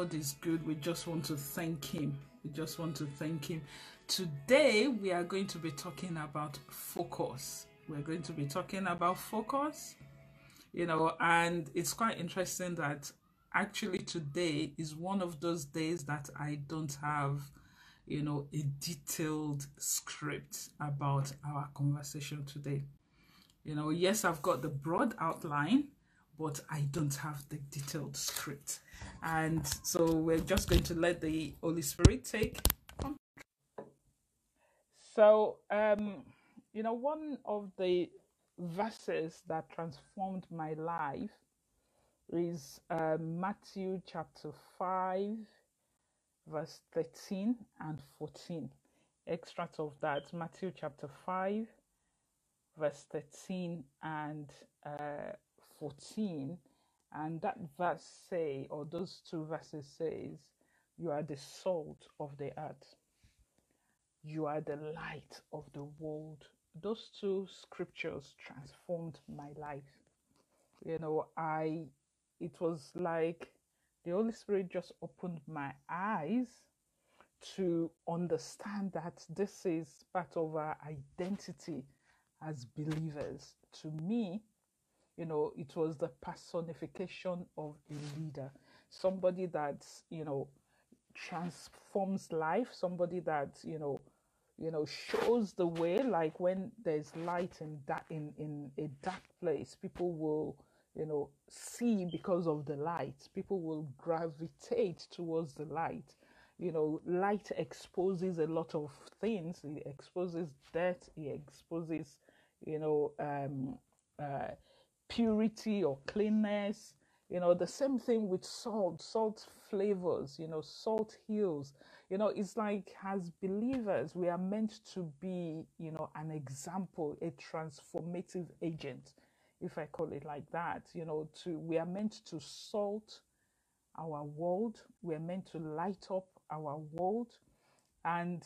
God is good. We just want to thank Him. We just want to thank Him. Today, we are going to be talking about focus. We're going to be talking about focus, you know, and it's quite interesting that actually today is one of those days that I don't have, you know, a detailed script about our conversation today. You know, yes, I've got the broad outline, but I don't have the detailed script. And so we're just going to let the Holy Spirit take. So, um, you know, one of the verses that transformed my life is uh, Matthew chapter 5, verse 13 and 14. Extract of that, Matthew chapter 5, verse 13 and uh, 14 and that verse say or those two verses says you are the salt of the earth. You are the light of the world. Those two scriptures transformed my life. You know i it was like the holy spirit just opened my eyes to understand that this is part of our identity as believers. To me you know it was the personification of a leader. Somebody that you know transforms life. Somebody that you know you know shows the way. Like when there's light in that in in a dark place people will you know see because of the light. People will gravitate towards the light. You know light exposes a lot of things. It exposes death. It exposes you know um uh purity or cleanness. You know, the same thing with salt, salt flavors, you know, salt heals. You know, it's like as believers, we are meant to be, you know, an example, a transformative agent, if I call it like that. You know, to we are meant to salt our world, we are meant to light up our world. And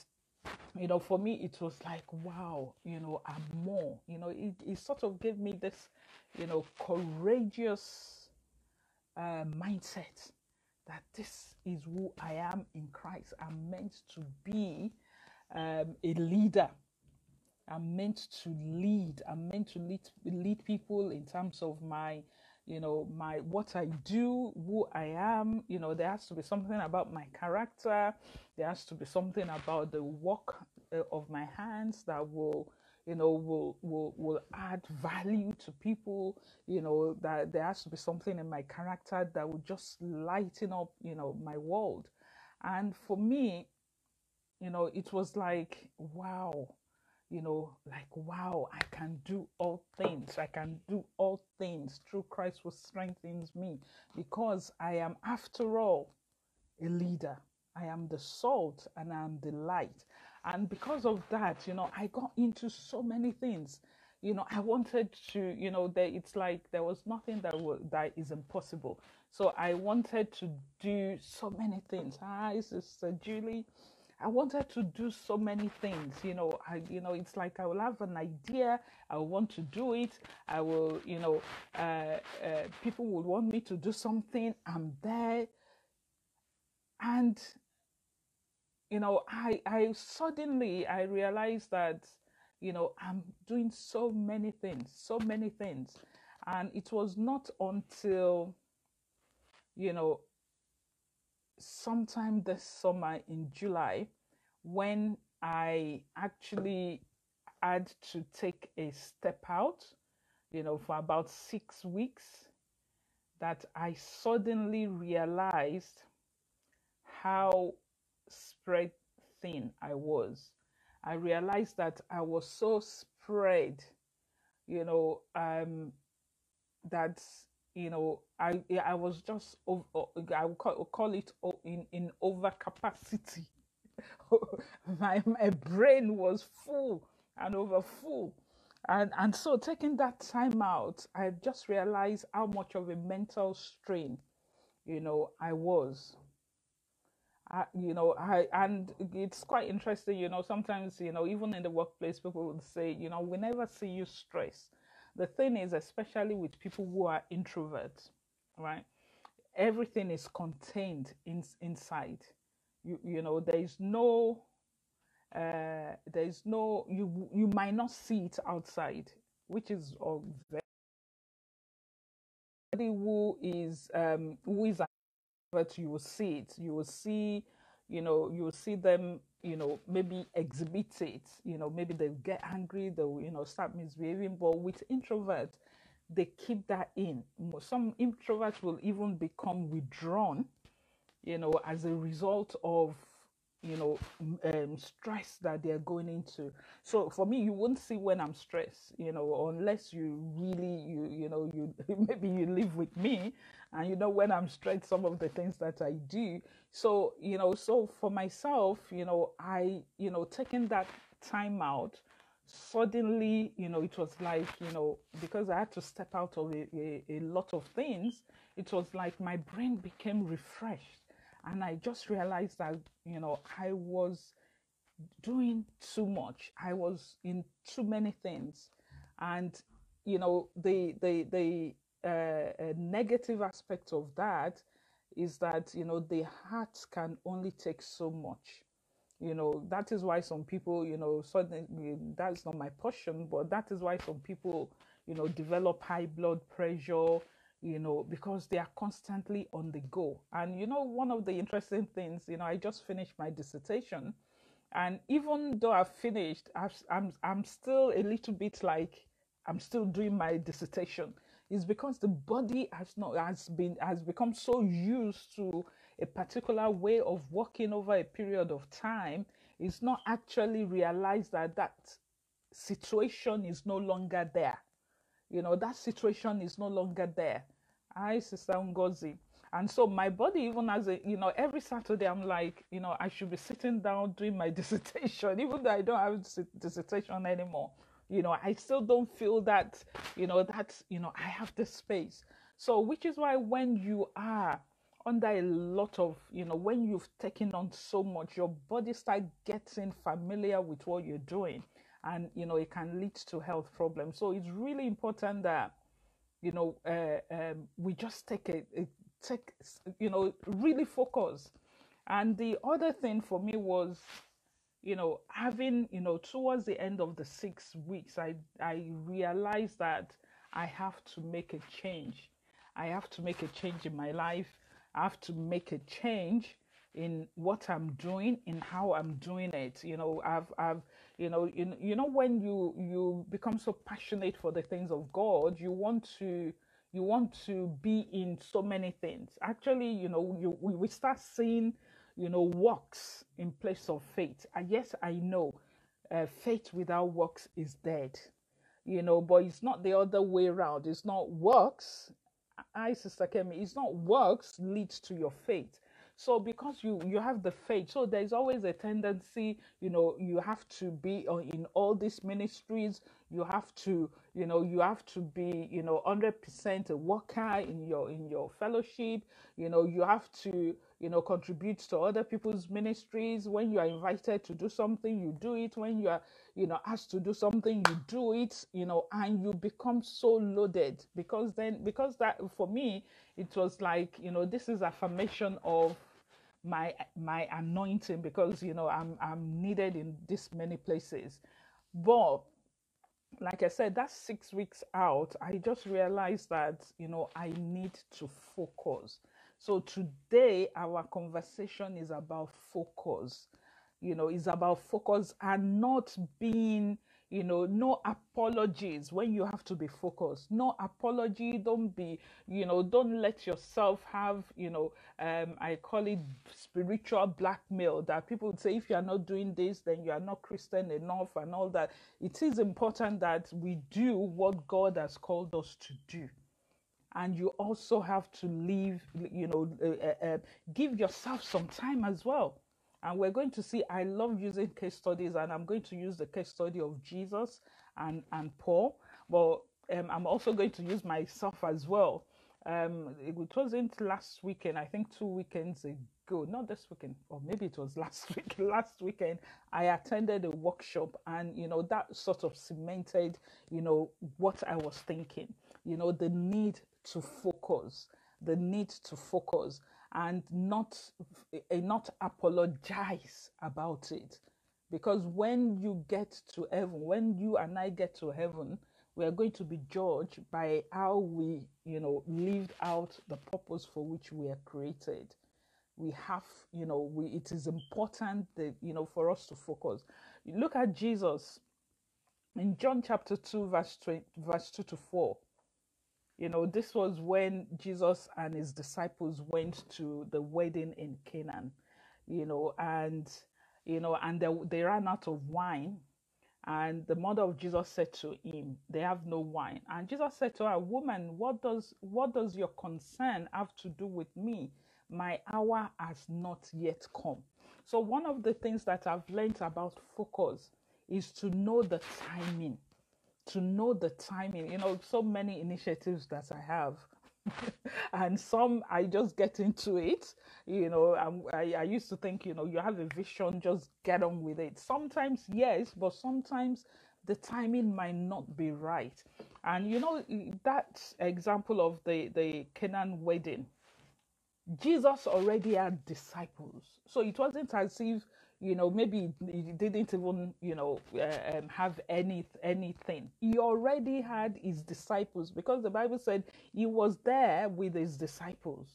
you know, for me, it was like, wow, you know, I'm more. You know, it, it sort of gave me this, you know, courageous uh, mindset that this is who I am in Christ. I'm meant to be um, a leader. I'm meant to lead. I'm meant to lead lead people in terms of my, you know, my what I do, who I am. You know, there has to be something about my character. There has to be something about the work uh, of my hands that will, you know, will will will add value to people. You know, that there has to be something in my character that will just lighten up, you know, my world. And for me, you know, it was like, wow, you know, like, wow, I can do all things. I can do all things through Christ who strengthens me because I am, after all, a leader. I am the salt and I'm the light. And because of that, you know, I got into so many things. You know, I wanted to, you know, that it's like there was nothing that was, that is impossible. So I wanted to do so many things. Hi, Sister Julie. I wanted to do so many things. You know, I, you know, it's like I will have an idea. I want to do it. I will, you know, uh, uh, people will want me to do something. I'm there, and you know i i suddenly i realized that you know i'm doing so many things so many things. And it was not until you know sometime this summer in july when i actually had to take a step out you know for about six weeks that i suddenly realized how spread thin I was. I realized that I was so spread, you know, um, that you know I I was just ov- o- I would call, call it in in overcapacity. my my brain was full and over full. And and so taking that time out, I just realized how much of a mental strain, you know, I was. You know, I and it's quite interesting. You know, sometimes you know, even in the workplace, people would say, you know, we never see you stress. The thing is, especially with people who are introverts, right? everything is contained in, inside. You you know there is no uh, there is no you you might not see it outside, which is very who is um who is but you will see it. You will see, you know, you will see them, you know, maybe exhibit it. You know, maybe they'll get angry, they'll, you know, start misbehaving. But with introverts, they keep that in. Some introverts will even become withdrawn you know, as a result of, you know, um, stress that they're going into. So for me, you won't see when I'm stressed, you know, unless you really, you, you know, you maybe you live with me and you know when I'm stressed, some of the things that I do. So, you know, so for myself, you know, I, you know, taking that time out suddenly, you know, it was like, you know, because I had to step out of a, a, a lot of things, it was like my brain became refreshed. And I just realized that, you know, I was doing too much. I was in too many things. And, you know, the, the, the uh, negative aspect of that is that, you know, the heart can only take so much. You know that is why some people you know suddenly that's not my portion but that is why some people you know develop high blood pressure you know because they are constantly on the go. And you know one of the interesting things you know i just finished my dissertation and even though i've finished I've, i'm i'm still a little bit like i'm still doing my dissertation is because the body has not has been has become so used to a particular way of working over a period of time is not actually realized that that situation is no longer there. You know that situation is no longer there. Hi sister ngozi. And so my body even as a you know every saturday i'm like you know i should be sitting down doing my dissertation even though i don't have dissertation anymore you know i still don't feel that you know that you know i have the space. So which is why when you are under a lot of you know when you've taken on so much your body start getting familiar with what you're doing and you know it can lead to health problems. So it's really important that you know uh, um, we just take it, take you know really focus. And the other thing for me was you know having you know towards the end of the six weeks i i realized that i have to make a change. I have to make a change in my life. I have to make a change in what i'm doing in how i'm doing it. You know i've i've you know you, you know when you you become so passionate for the things of god you want to you want to be in so many things. Actually you know you we, we start seeing you know works in place of faith and yes i know uh, faith without works is dead you know but it's not the other way around it's not works I, Sister Kemi, it's not works leads to your faith. So because you you have the faith, so there's always a tendency, you know, you have to be in all these ministries. You have to, you know, you have to be, you know, hundred percent a worker in your in your fellowship. You know, you have to, you know, contribute to other people's ministries. When you are invited to do something, you do it. When you are, you know, asked to do something, you do it. You know, and you become so loaded because then because that for me it was like you know this is affirmation of my my anointing because you know I'm I'm needed in this many places but like I said, that's six weeks out. I just realized that, you know, I need to focus. So today, our conversation is about focus. You know, it's about focus and not being, you know, no apologies when you have to be focused. No apology. Don't be, you know, don't let yourself have, you know, um, I call it spiritual blackmail that people would say if you are not doing this, then you are not Christian enough and all that. It is important that we do what God has called us to do and you also have to leave you know uh, uh, uh, give yourself some time as well and we're going to see i love using case studies and i'm going to use the case study of jesus and and paul but um, i'm also going to use myself as well. Um, it wasn't last weekend i think two weekends ago not this weekend or maybe it was last week last weekend i attended a workshop and you know that sort of cemented you know what i was thinking. You know the need to focus the need to focus and not eh, not apologize about it. Because when you get to heaven when you and i get to heaven we are going to be judged by how we you know lived out the purpose for which we are created. We have you know we it is important that you know for us to focus. Look at jesus. In john chapter 2 verse 20, verse 2 to 4 you know this was when jesus and his disciples went to the wedding in canaan you know and you know and they, they ran out of wine. And the mother of jesus said to him they have no wine. And jesus said to her woman what does what does your concern have to do with me? My hour has not yet come. So one of the things that i've learned about focus is to know the timing to know the timing. You know, so many initiatives that I have. and some I just get into it, you know. I'm, I, I used to think, you know, you have a vision, just get on with it. Sometimes, yes, but sometimes the timing might not be right. And you know, that example of the, the Canaan wedding, Jesus already had disciples. So it wasn't as if, you know, maybe he didn't even, you know, uh, um, have any anything. He already had his disciples because the Bible said he was there with his disciples,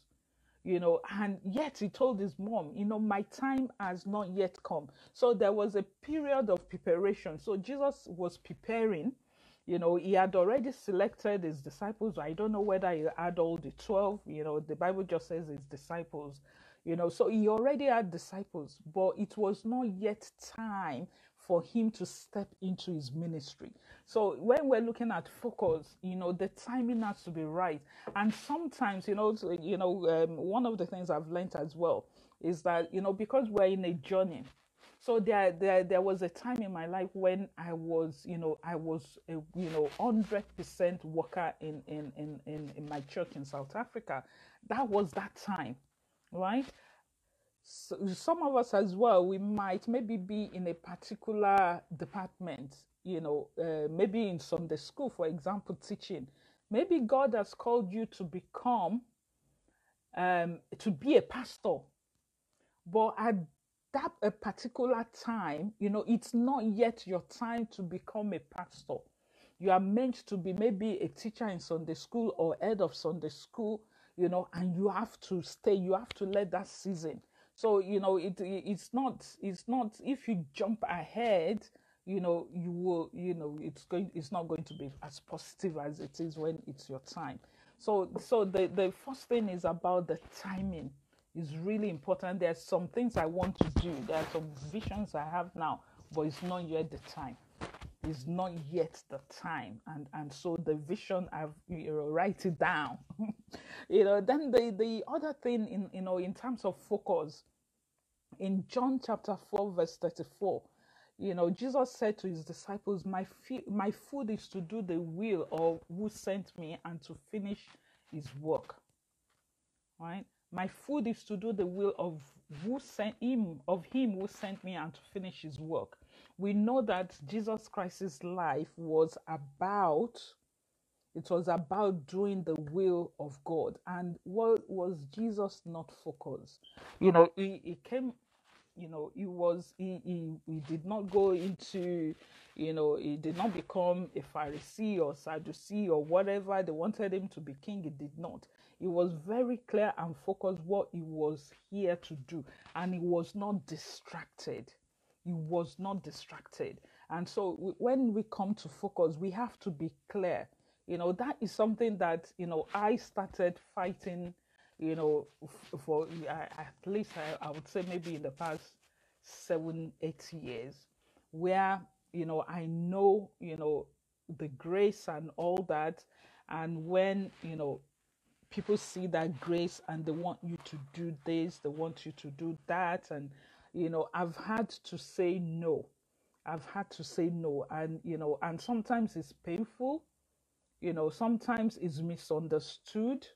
you know, and yet he told his mom, you know, my time has not yet come. So there was a period of preparation. So Jesus was preparing you know, he had already selected his disciples. I don't know whether he had all the 12, you know, the Bible just says his disciples, you know, so he already had disciples, but it was not yet time for him to step into his ministry. So when we're looking at focus, you know, the timing has to be right. And sometimes, you know, you know, um, one of the things I've learned as well is that, you know, because we're in a journey, so there, there, there was a time in my life when I was, you know, I was, a, you know, hundred percent worker in, in in in in my church in South Africa. That was that time, right? So some of us as well, we might maybe be in a particular department, you know, uh, maybe in Sunday school, for example, teaching. Maybe God has called you to become, um, to be a pastor, but at that a particular time, you know, it's not yet your time to become a pastor. You are meant to be maybe a teacher in Sunday school or head of Sunday school, you know, and you have to stay, you have to let that season. So, you know, it it's not it's not if you jump ahead, you know, you will, you know, it's going it's not going to be as positive as it is when it's your time. So so the, the first thing is about the timing is really important. There's some things I want to do. There are some visions I have now, but it's not yet the time. It's not yet the time, and and so the vision I've you know write it down. you know, then the the other thing in you know in terms of focus in John chapter four verse thirty four. You know, Jesus said to his disciples, "My fi- my food is to do the will of who sent me and to finish his work." Right? My food is to do the will of who sent him, of him who sent me and to finish his work. We know that Jesus Christ's life was about it was about doing the will of God. And what was Jesus not focused? You know, he, he came you know he was he, he he did not go into you know he did not become a pharisee or sadducee or whatever. They wanted him to be king. He did not. He was very clear and focused what he was here to do. And he was not distracted he was not distracted and so when we come to focus we have to be clear you know that is something that you know i started fighting you know, for at least I, I would say maybe in the past seven, eight years, where, you know, I know, you know, the grace and all that. And when, you know, people see that grace and they want you to do this, they want you to do that. And, you know, I've had to say no. I've had to say no. And, you know, and sometimes it's painful, you know, sometimes it's misunderstood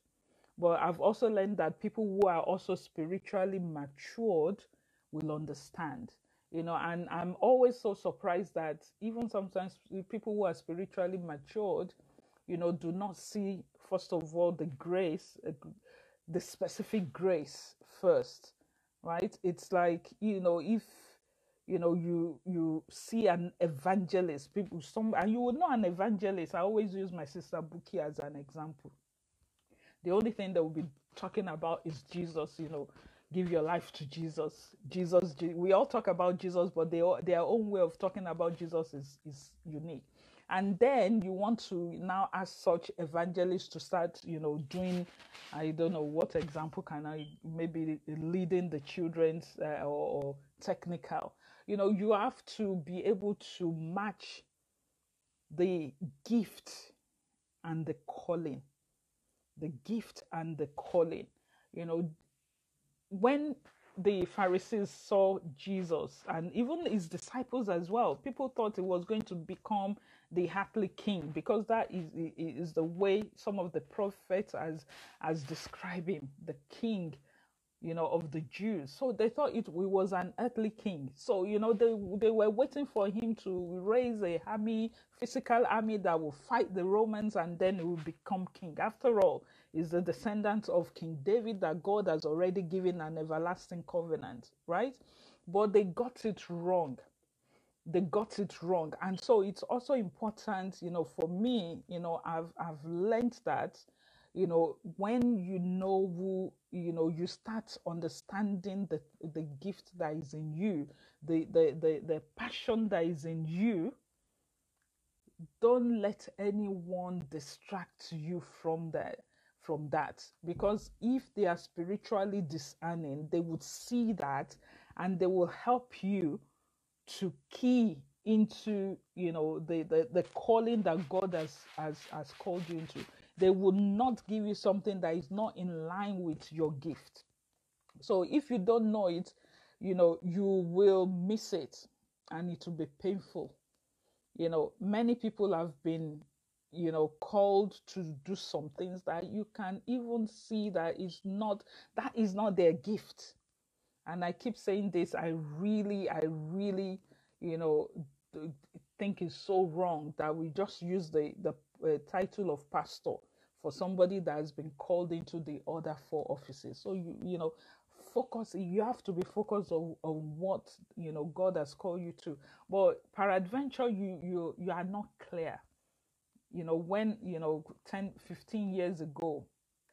but I've also learned that people who are also spiritually matured will understand. You know, and I'm always so surprised that even sometimes people who are spiritually matured, you know, do not see, first of all, the grace, uh, the specific grace first, right? It's like, you know, if you know you you see an evangelist people some and you would know an evangelist i always use my sister buki as an example the only thing that we'll be talking about is Jesus, you know, give your life to Jesus. Jesus, Je- we all talk about Jesus, but they, all- their own way of talking about Jesus is, is unique. And then you want to now ask such evangelists to start, you know, doing, I don't know what example can I, maybe leading the children's uh, or, or technical. You know, you have to be able to match the gift and the calling the gift and the calling. You know, when the Pharisees saw Jesus and even his disciples as well, people thought he was going to become the earthly king because that is, is the way some of the prophets as as describe him, the king you know, of the Jews. So they thought it, was an earthly king. So, you know, they, they were waiting for him to raise a army, physical army that will fight the Romans and then he will become king. After all, is the descendant of King David that God has already given an everlasting covenant, right? But they got it wrong they got it wrong. And so it's also important you know for me you know i've i've learned that you know when you know who you know you start understanding the the gift that is in you the the the, the passion that is in you don't let anyone distract you from that from that. Because if they are spiritually discerning they would see that and they will help you to key into you know the, the the calling that god has has has called you into. They will not give you something that is not in line with your gift. So if you don't know it you know you will miss it and it will be painful. You know many people have been you know called to do some things that you can even see that is not that is not their gift and i keep saying this i really i really you know th- think is so wrong that we just use the the uh, title of pastor for somebody that has been called into the other four offices. So you you know focus you have to be focused on, on what you know god has called you to. But peradventure you you you are not clear. You know when you know 10, 15 years ago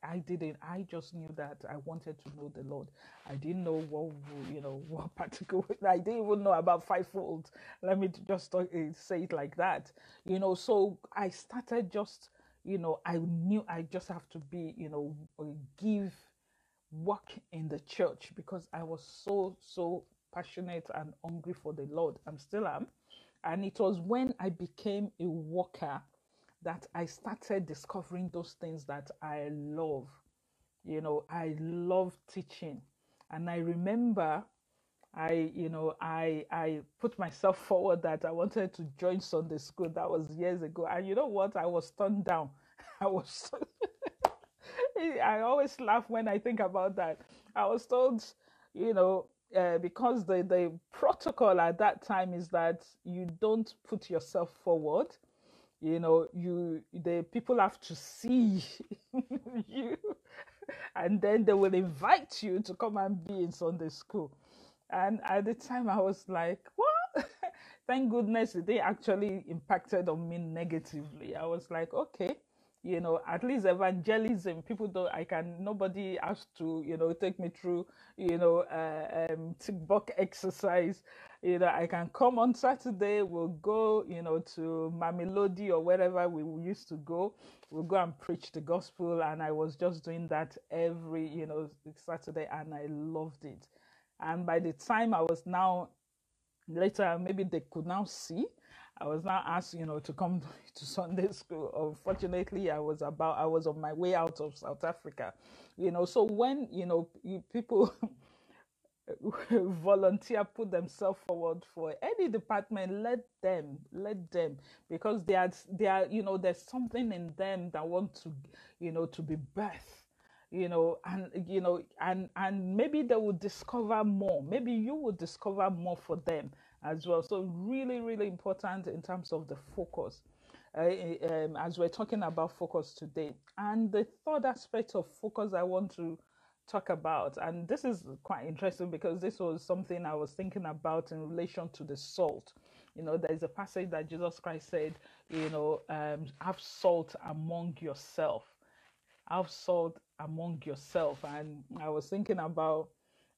i didn't i just knew that i wanted to know the lord. I didn't know what you know what particular i didn't even know about fivefold. Let me just talk, eh, say it like that you know. So i started just you know i knew i just have to be you know uh, give work in the church because i was so so passionate and hungry for the lord. I'm still am. And it was when i became a worker that I started discovering those things that I love. You know, I love teaching. And I remember I, you know, I I put myself forward that I wanted to join Sunday school. That was years ago. And you know what? I was turned down. I was I always laugh when I think about that. I was told, you know, uh, because the, the protocol at that time is that you don't put yourself forward you know you the people have to see you. And then they will invite you to come and be in sunday school. And at the time i was like what? Thank goodness they actually impacted on me negatively. I was like okay you know at least evangelism people don't i can nobody has to you know take me through you know uh, um tick box exercise. You know i can come on saturday we'll go you know to mamelodi or wherever we used to go. We'll go and preach the gospel and i was just doing that every you know saturday and i loved it. And by the time i was now later maybe they could now see i was now asked you know to come to sunday school. Unfortunately i was about i was on my way out of south africa you know. So when you know people volunteer put themselves forward for any department let them let them. Because they are they are you know there's something in them that want to you know to be birthed you know. And you know and and maybe they will discover more. Maybe you will discover more for them as well so really really important in terms of the focus uh, um, as we're talking about focus today. And the third aspect of focus I want to talk about, and this is quite interesting because this was something I was thinking about in relation to the salt. You know, there's a passage that Jesus Christ said, you know, um, have salt among yourself have salt among yourself. And I was thinking about,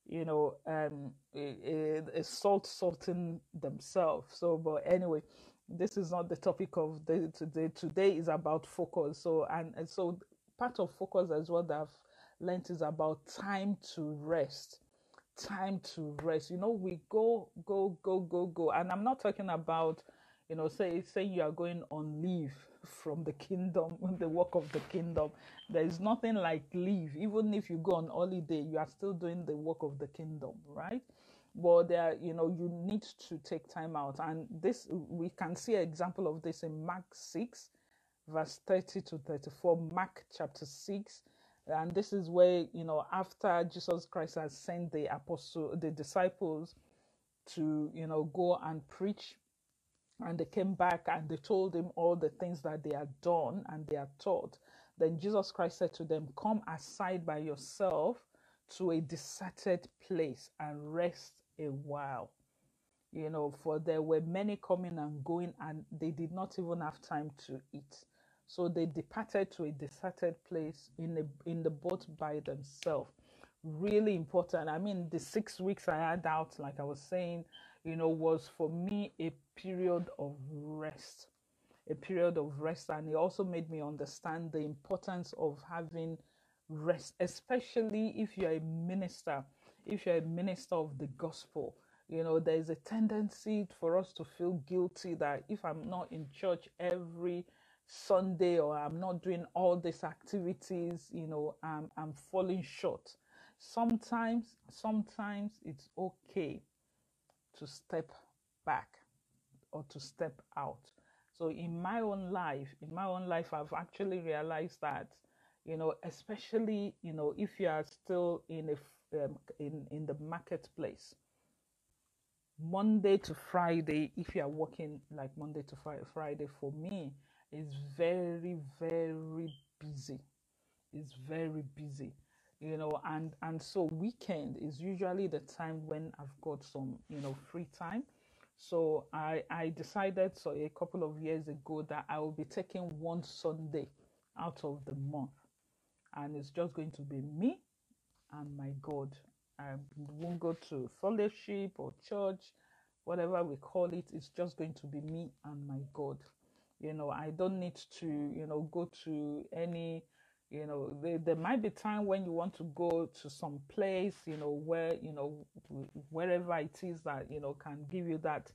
you know, um, salt salting themselves. So, but anyway, this is not the topic of the today. Today is about focus. So, and, and so part of focus as well that I've learned is about time to rest time to rest. You know, we go, go, go, go, go. And I'm not talking about, you know, say say you are going on leave from the kingdom, the work of the kingdom. There is nothing like leave. Even if you go on holiday, you are still doing the work of the kingdom, right? But there, you know, you need to take time out. And this we can see an example of this in Mark 6, verse 30 to 34. Mark chapter 6 and this is where you know after jesus christ has sent the apostle the disciples to you know go and preach and they came back and they told him all the things that they had done and they had taught then jesus christ said to them come aside by yourself to a deserted place and rest a while you know, for there were many coming and going, and they did not even have time to eat. So they departed to a deserted place in the in the boat by themselves. Really important. I mean, the six weeks I had out, like I was saying, you know, was for me a period of rest a period of rest. And it also made me understand the importance of having rest especially if you're a minister if you're a minister of the gospel. You know there's a tendency for us to feel guilty that if i'm not in church every sunday or i'm not doing all these activities you know i'm, I'm falling short. Sometimes sometimes it's okay to step back or to step out. So in my own life, in my own life, I've actually realized that, you know, especially you know, if you are still in a um, in in the marketplace, Monday to Friday, if you are working like Monday to Fri- Friday, for me, is very very busy. It's very busy, you know, and and so weekend is usually the time when I've got some you know free time so I, I decided so a couple of years ago that I will be taking one Sunday out of the month, and it's just going to be me and my God. Um, I won't go to fellowship or church, whatever we call it. It's just going to be me and my God. You know, I don't need to, you know, go to any, you know, there, there might be time when you want to go to some place, you know, where, you know, wherever it is that, you know, can give you that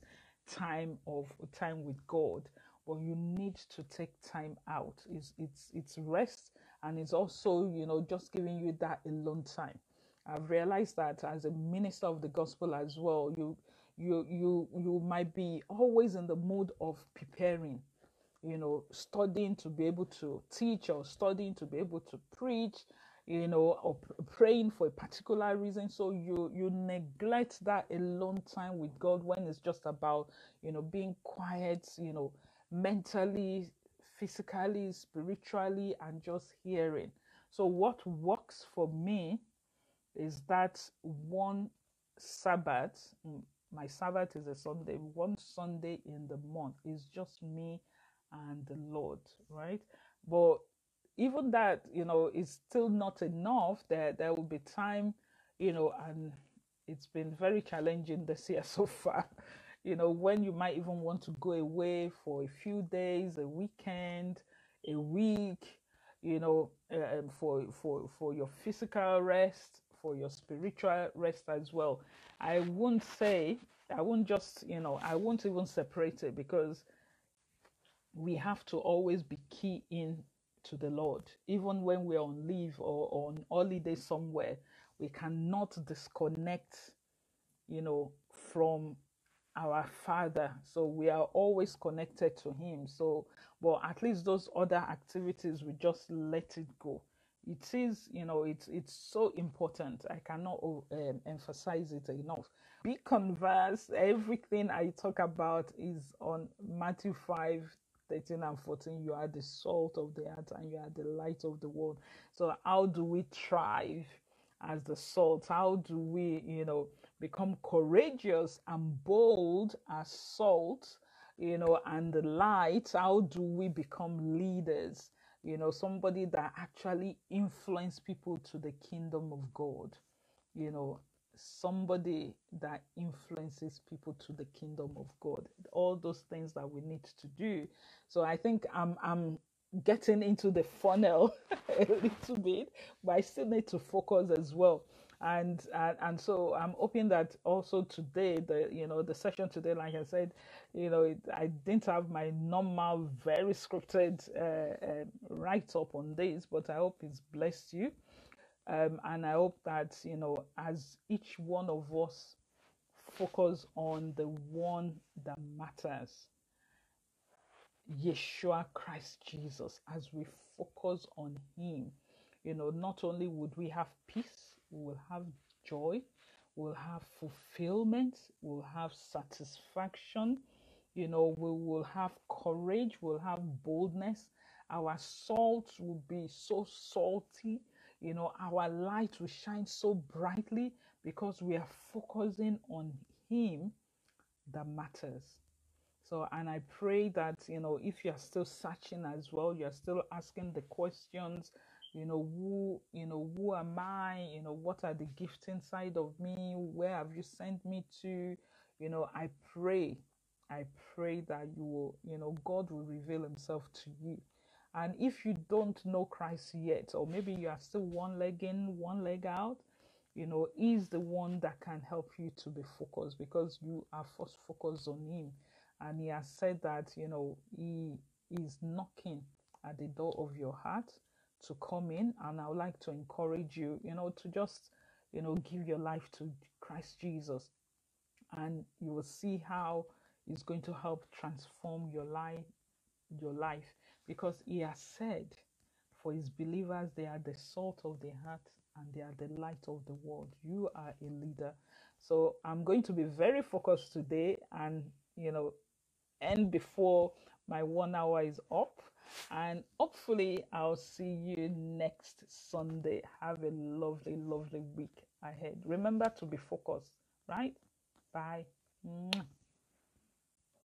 time of time with God. But you need to take time out. It's it's it's rest and it's also, you know, just giving you that alone time. I've realized that as a minister of the gospel as well, you you you you might be always in the mood of preparing you know, studying to be able to teach or studying to be able to preach, you know, or praying for a particular reason. So you you neglect that alone time with God when it's just about, you know, being quiet, you know, mentally, physically, spiritually, and just hearing. So what works for me is that one Sabbath, my Sabbath is a Sunday, one Sunday in the month is just me and the Lord, right? But even that, you know, is still not enough. There, there will be time, you know, and it's been very challenging this year so far. You know, when you might even want to go away for a few days, a weekend, a week, you know, um, for for for your physical rest, for your spiritual rest as well. I won't say, I won't just, you know, I won't even separate it because we have to always be key in to the Lord. Even when we're on leave or on holiday somewhere, we cannot disconnect, you know, from our Father. So we are always connected to Him. So, but at least those other activities, we just let it go. It is, you know, it's it's so important. I cannot oh, um, emphasize it enough. Be conversed. Everything I talk about is on Matthew 5 13 and 14 you are the salt of the earth and you are the light of the world. So how do we thrive as the salt? How do we you know become courageous and bold as salt you know and the light? How do we become leaders? You know somebody that actually influence people to the kingdom of god you know somebody that influences people to the kingdom of god. All those things that we need to do. So i think i'm i'm getting into the funnel a little bit but i still need to focus as well. And, and and so i'm hoping that also today the you know the session today like i said you know it, i didn't have my normal very scripted uh, uh, write up on this but i hope it's blessed you um, and I hope that, you know, as each one of us focus on the one that matters, Yeshua Christ Jesus, as we focus on Him, you know, not only would we have peace, we will have joy, we'll have fulfillment, we'll have satisfaction, you know, we will have courage, we'll have boldness. Our salt will be so salty you know, our light will shine so brightly because we are focusing on Him that matters. So, and I pray that, you know, if you're still searching as well, you're still asking the questions, you know, who, you know, who am I? You know, what are the gifts inside of me? Where have you sent me to? You know, I pray, I pray that you will, you know, God will reveal Himself to you and if you don't know Christ yet, or maybe you are still one leg in, one leg out, you know, He's the one that can help you to be focused because you are first focused on Him. And He has said that, you know, He is knocking at the door of your heart to come in. And I would like to encourage you, you know, to just, you know, give your life to Christ Jesus. And you will see how it's going to help transform your life, your life because he has said, For his believers, they are the salt of the heart and they are the light of the world. You are a leader. So I'm going to be very focused today and, you know, end before my one hour is up. And hopefully, I'll see you next Sunday. Have a lovely, lovely week ahead. Remember to be focused, right? Bye.